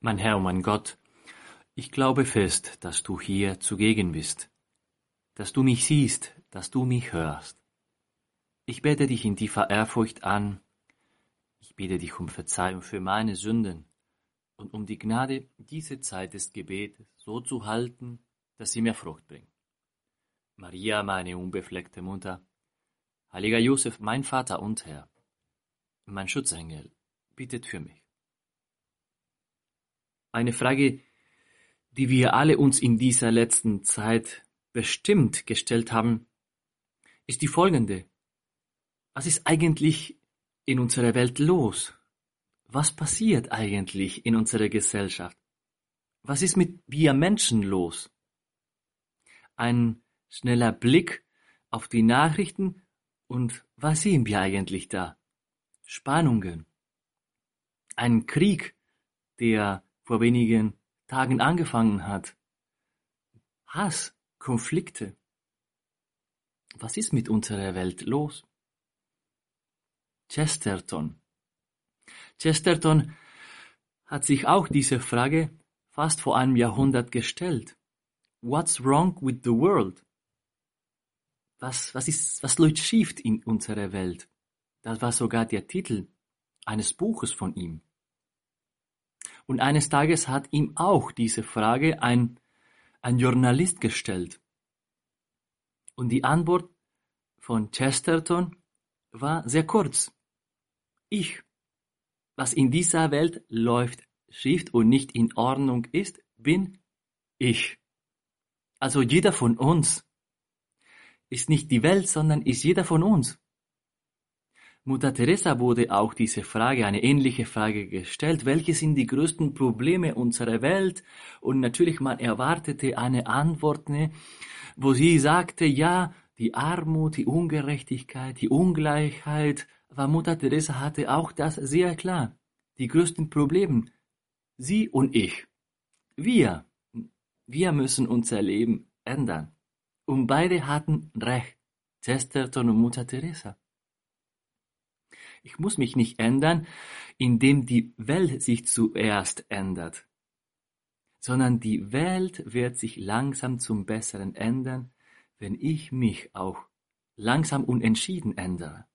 Mein Herr, mein Gott, ich glaube fest, dass du hier zugegen bist, dass du mich siehst, dass du mich hörst. Ich bete dich in tiefer Ehrfurcht an, ich bitte dich um Verzeihung für meine Sünden und um die Gnade, diese Zeit des Gebetes so zu halten, dass sie mir Frucht bringt. Maria, meine unbefleckte Mutter, heiliger Josef, mein Vater und Herr, mein Schutzengel, bittet für mich. Eine Frage, die wir alle uns in dieser letzten Zeit bestimmt gestellt haben, ist die folgende. Was ist eigentlich in unserer Welt los? Was passiert eigentlich in unserer Gesellschaft? Was ist mit wir Menschen los? Ein schneller Blick auf die Nachrichten und was sehen wir eigentlich da? Spannungen. Ein Krieg, der vor wenigen Tagen angefangen hat. Hass, Konflikte. Was ist mit unserer Welt los? Chesterton. Chesterton hat sich auch diese Frage fast vor einem Jahrhundert gestellt. What's wrong with the world? Was, was ist, was läuft schief in unserer Welt? Das war sogar der Titel eines Buches von ihm. Und eines Tages hat ihm auch diese Frage ein, ein Journalist gestellt. Und die Antwort von Chesterton war sehr kurz. Ich. Was in dieser Welt läuft schief und nicht in Ordnung ist, bin ich. Also jeder von uns ist nicht die Welt, sondern ist jeder von uns. Mutter Teresa wurde auch diese Frage, eine ähnliche Frage gestellt. Welche sind die größten Probleme unserer Welt? Und natürlich, man erwartete eine Antwort, ne, wo sie sagte, ja, die Armut, die Ungerechtigkeit, die Ungleichheit. Aber Mutter Teresa hatte auch das sehr klar. Die größten Probleme. Sie und ich. Wir. Wir müssen unser Leben ändern. Und beide hatten recht. Chesterton und Mutter Teresa. Ich muss mich nicht ändern, indem die Welt sich zuerst ändert, sondern die Welt wird sich langsam zum Besseren ändern, wenn ich mich auch langsam und entschieden ändere.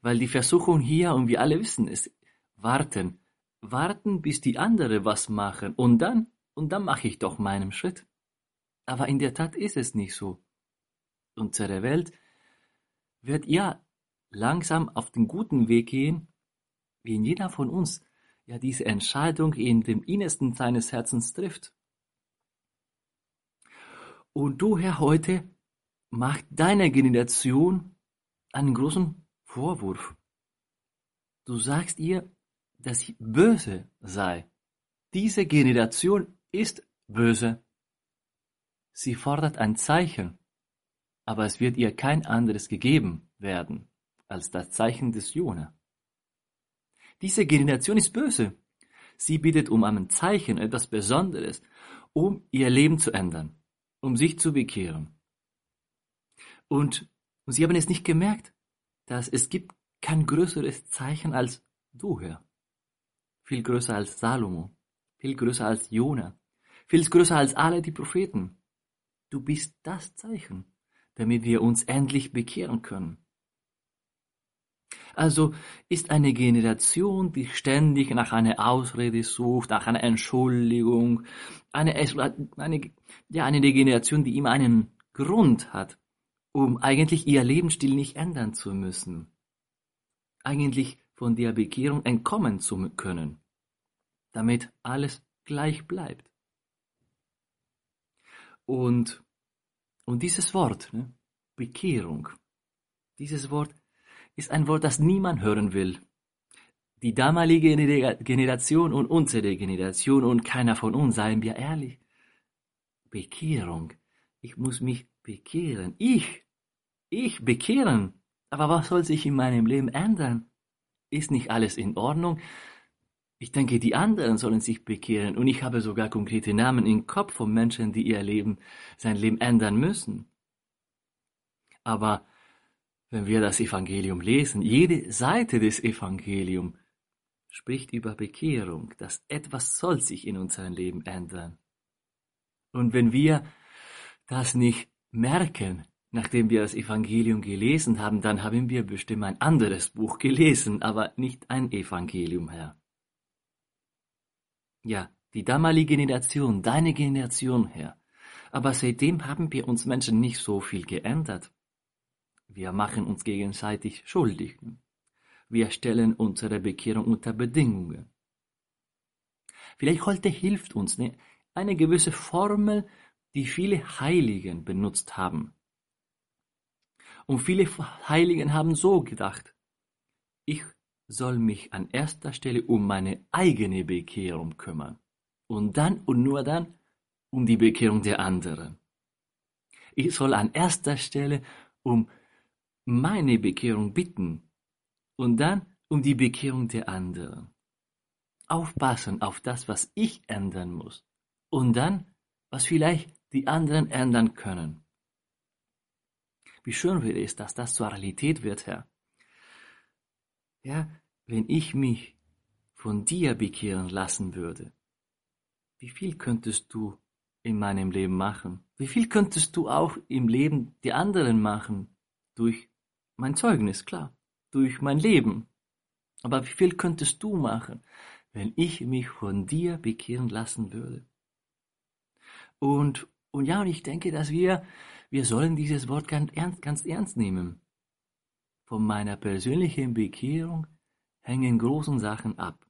Weil die Versuchung hier, und wir alle wissen es, warten, warten, bis die andere was machen, und dann, und dann mache ich doch meinen Schritt. Aber in der Tat ist es nicht so. Unsere Welt wird ja langsam auf den guten Weg gehen, wie jeder von uns ja diese Entscheidung in dem Innersten seines Herzens trifft. Und du, Herr, heute macht deiner Generation einen großen Vorwurf. Du sagst ihr, dass sie böse sei. Diese Generation ist böse. Sie fordert ein Zeichen, aber es wird ihr kein anderes gegeben werden als das Zeichen des Jona. Diese Generation ist böse. Sie bittet um ein Zeichen, etwas Besonderes, um ihr Leben zu ändern, um sich zu bekehren. Und, sie haben es nicht gemerkt, dass es gibt kein größeres Zeichen als du, Herr. Viel größer als Salomo, viel größer als Jona, viel größer als alle die Propheten. Du bist das Zeichen, damit wir uns endlich bekehren können. Also ist eine Generation, die ständig nach einer Ausrede sucht, nach einer Entschuldigung, eine, eine, ja, eine Generation, die immer einen Grund hat, um eigentlich ihr Lebensstil nicht ändern zu müssen. Eigentlich von der Bekehrung entkommen zu können, damit alles gleich bleibt. Und, und dieses Wort, ne, Bekehrung, dieses Wort ist ein Wort, das niemand hören will. Die damalige Generation und unsere Generation und keiner von uns, seien wir ehrlich. Bekehrung. Ich muss mich bekehren. Ich. Ich bekehren. Aber was soll sich in meinem Leben ändern? Ist nicht alles in Ordnung? Ich denke, die anderen sollen sich bekehren und ich habe sogar konkrete Namen im Kopf von Menschen, die ihr Leben, sein Leben ändern müssen. Aber wenn wir das Evangelium lesen, jede Seite des Evangeliums spricht über Bekehrung, dass etwas soll sich in unserem Leben ändern. Und wenn wir das nicht merken, nachdem wir das Evangelium gelesen haben, dann haben wir bestimmt ein anderes Buch gelesen, aber nicht ein Evangelium, Herr. Ja, die damalige Generation, deine Generation, Herr. Aber seitdem haben wir uns Menschen nicht so viel geändert. Wir machen uns gegenseitig schuldig. Wir stellen unsere Bekehrung unter Bedingungen. Vielleicht heute hilft uns ne, eine gewisse Formel, die viele Heiligen benutzt haben. Und viele Heiligen haben so gedacht, ich soll mich an erster Stelle um meine eigene Bekehrung kümmern und dann und nur dann um die Bekehrung der anderen. Ich soll an erster Stelle um meine Bekehrung bitten und dann um die Bekehrung der anderen. Aufpassen auf das, was ich ändern muss und dann, was vielleicht die anderen ändern können. Wie schön wäre es, dass das zur Realität wird, Herr. Ja, wenn ich mich von dir bekehren lassen würde, wie viel könntest du in meinem Leben machen? Wie viel könntest du auch im Leben der anderen machen? Durch mein Zeugnis, klar durch mein Leben. Aber wie viel könntest du machen, wenn ich mich von dir bekehren lassen würde? Und, und ja, und ich denke, dass wir, wir sollen dieses Wort ganz ernst, ganz ernst nehmen. Von meiner persönlichen Bekehrung hängen großen Sachen ab.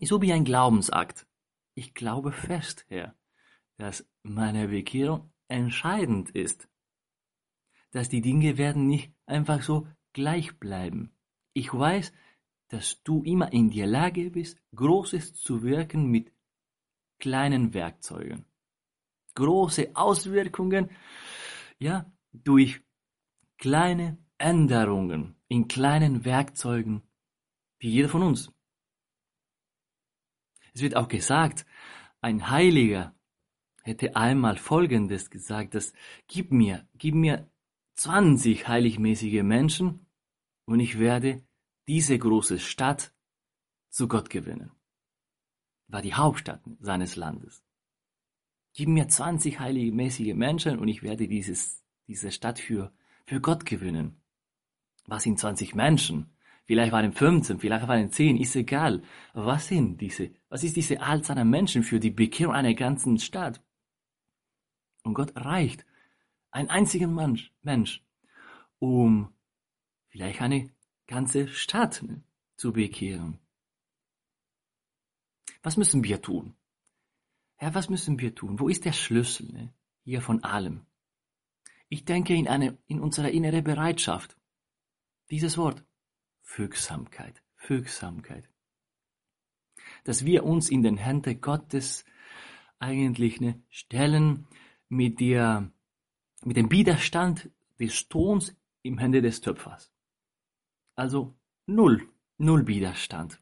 Ist so wie ein Glaubensakt. Ich glaube fest, Herr, dass meine Bekehrung entscheidend ist. Dass die Dinge werden nicht einfach so gleich bleiben. Ich weiß, dass du immer in der Lage bist, Großes zu wirken mit kleinen Werkzeugen. Große Auswirkungen, ja, durch kleine Änderungen in kleinen Werkzeugen, wie jeder von uns. Es wird auch gesagt, ein Heiliger hätte einmal Folgendes gesagt, dass gib mir, gib mir 20 heiligmäßige Menschen und ich werde diese große Stadt zu Gott gewinnen. War die Hauptstadt seines Landes. Gib mir 20 heiligmäßige Menschen und ich werde dieses, diese Stadt für, für Gott gewinnen. Was sind 20 Menschen? Vielleicht waren 15, vielleicht waren 10, ist egal. was sind diese, was ist diese Anzahl an Menschen für die Bekehrung einer ganzen Stadt? Und Gott reicht einen einzigen Mensch, Mensch um vielleicht eine ganze Stadt zu bekehren. Was müssen wir tun? Ja, was müssen wir tun? Wo ist der Schlüssel ne, hier von allem? Ich denke in, eine, in unsere innere Bereitschaft. Dieses Wort. Fügsamkeit. Fügsamkeit. Dass wir uns in den Händen Gottes eigentlich ne, stellen mit, der, mit dem Widerstand des Tons im Hände des Töpfers. Also null, null Widerstand.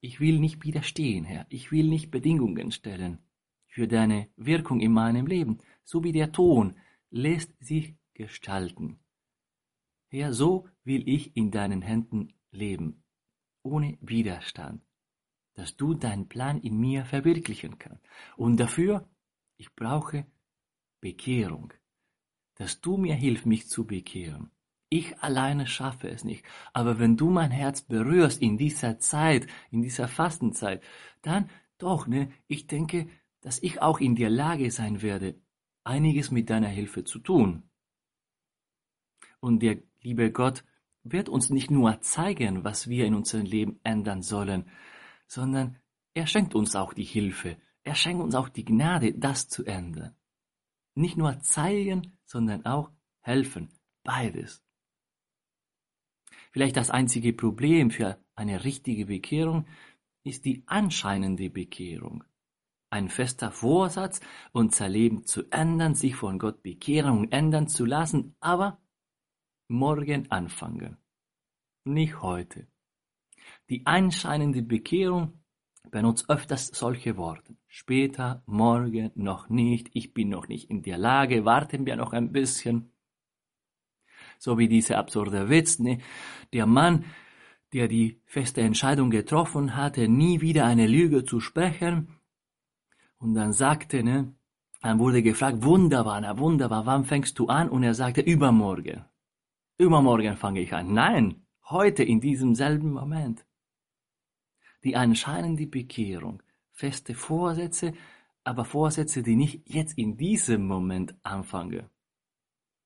Ich will nicht widerstehen, Herr. Ich will nicht Bedingungen stellen für deine Wirkung in meinem Leben, so wie der Ton lässt sich gestalten. Herr, so will ich in deinen Händen leben, ohne Widerstand, dass du deinen Plan in mir verwirklichen kannst. Und dafür, ich brauche Bekehrung, dass du mir hilfst, mich zu bekehren. Ich alleine schaffe es nicht. Aber wenn du mein Herz berührst in dieser Zeit, in dieser Fastenzeit, dann doch, ne, ich denke, dass ich auch in der Lage sein werde, einiges mit deiner Hilfe zu tun. Und der liebe Gott wird uns nicht nur zeigen, was wir in unserem Leben ändern sollen, sondern er schenkt uns auch die Hilfe. Er schenkt uns auch die Gnade, das zu ändern. Nicht nur zeigen, sondern auch helfen. Beides. Vielleicht das einzige Problem für eine richtige Bekehrung ist die anscheinende Bekehrung. Ein fester Vorsatz, unser Leben zu ändern, sich von Gott bekehren und ändern zu lassen, aber morgen anfangen. Nicht heute. Die anscheinende Bekehrung benutzt öfters solche Worte. Später, morgen, noch nicht, ich bin noch nicht in der Lage, warten wir noch ein bisschen so wie dieser absurde Witz, ne? Der Mann, der die feste Entscheidung getroffen hatte, nie wieder eine Lüge zu sprechen. Und dann sagte, ne, dann wurde gefragt, wunderbar, na wunderbar, wann fängst du an? Und er sagte, übermorgen. Übermorgen fange ich an. Nein, heute in diesem selben Moment. Die anscheinend die Bekehrung, feste Vorsätze, aber Vorsätze, die nicht jetzt in diesem Moment anfangen.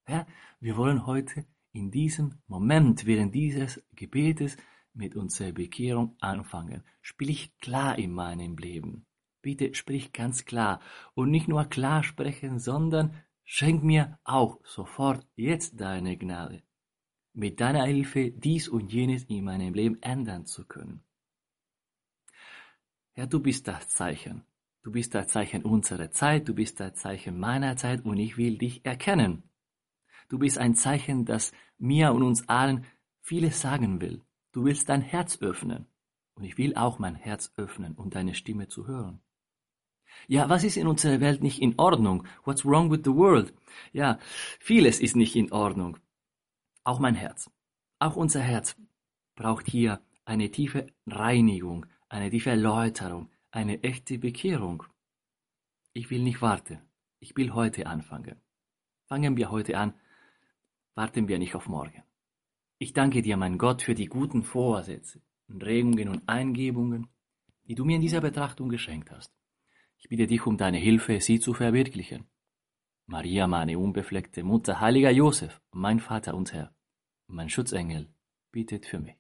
Ja, wir wollen heute in diesem Moment, während dieses Gebetes, mit unserer Bekehrung anfangen. Sprich klar in meinem Leben. Bitte sprich ganz klar und nicht nur klar sprechen, sondern schenk mir auch sofort jetzt deine Gnade, mit deiner Hilfe dies und jenes in meinem Leben ändern zu können. Ja, du bist das Zeichen. Du bist das Zeichen unserer Zeit, du bist das Zeichen meiner Zeit und ich will dich erkennen. Du bist ein Zeichen, das mir und uns allen vieles sagen will. Du willst dein Herz öffnen. Und ich will auch mein Herz öffnen, um deine Stimme zu hören. Ja, was ist in unserer Welt nicht in Ordnung? What's wrong with the world? Ja, vieles ist nicht in Ordnung. Auch mein Herz. Auch unser Herz braucht hier eine tiefe Reinigung, eine tiefe Erläuterung, eine echte Bekehrung. Ich will nicht warten. Ich will heute anfangen. Fangen wir heute an. Warten wir nicht auf morgen. Ich danke dir, mein Gott, für die guten Vorsätze, Regungen und Eingebungen, die du mir in dieser Betrachtung geschenkt hast. Ich bitte dich um deine Hilfe, sie zu verwirklichen. Maria, meine unbefleckte Mutter, heiliger Josef, mein Vater und Herr, mein Schutzengel, bittet für mich.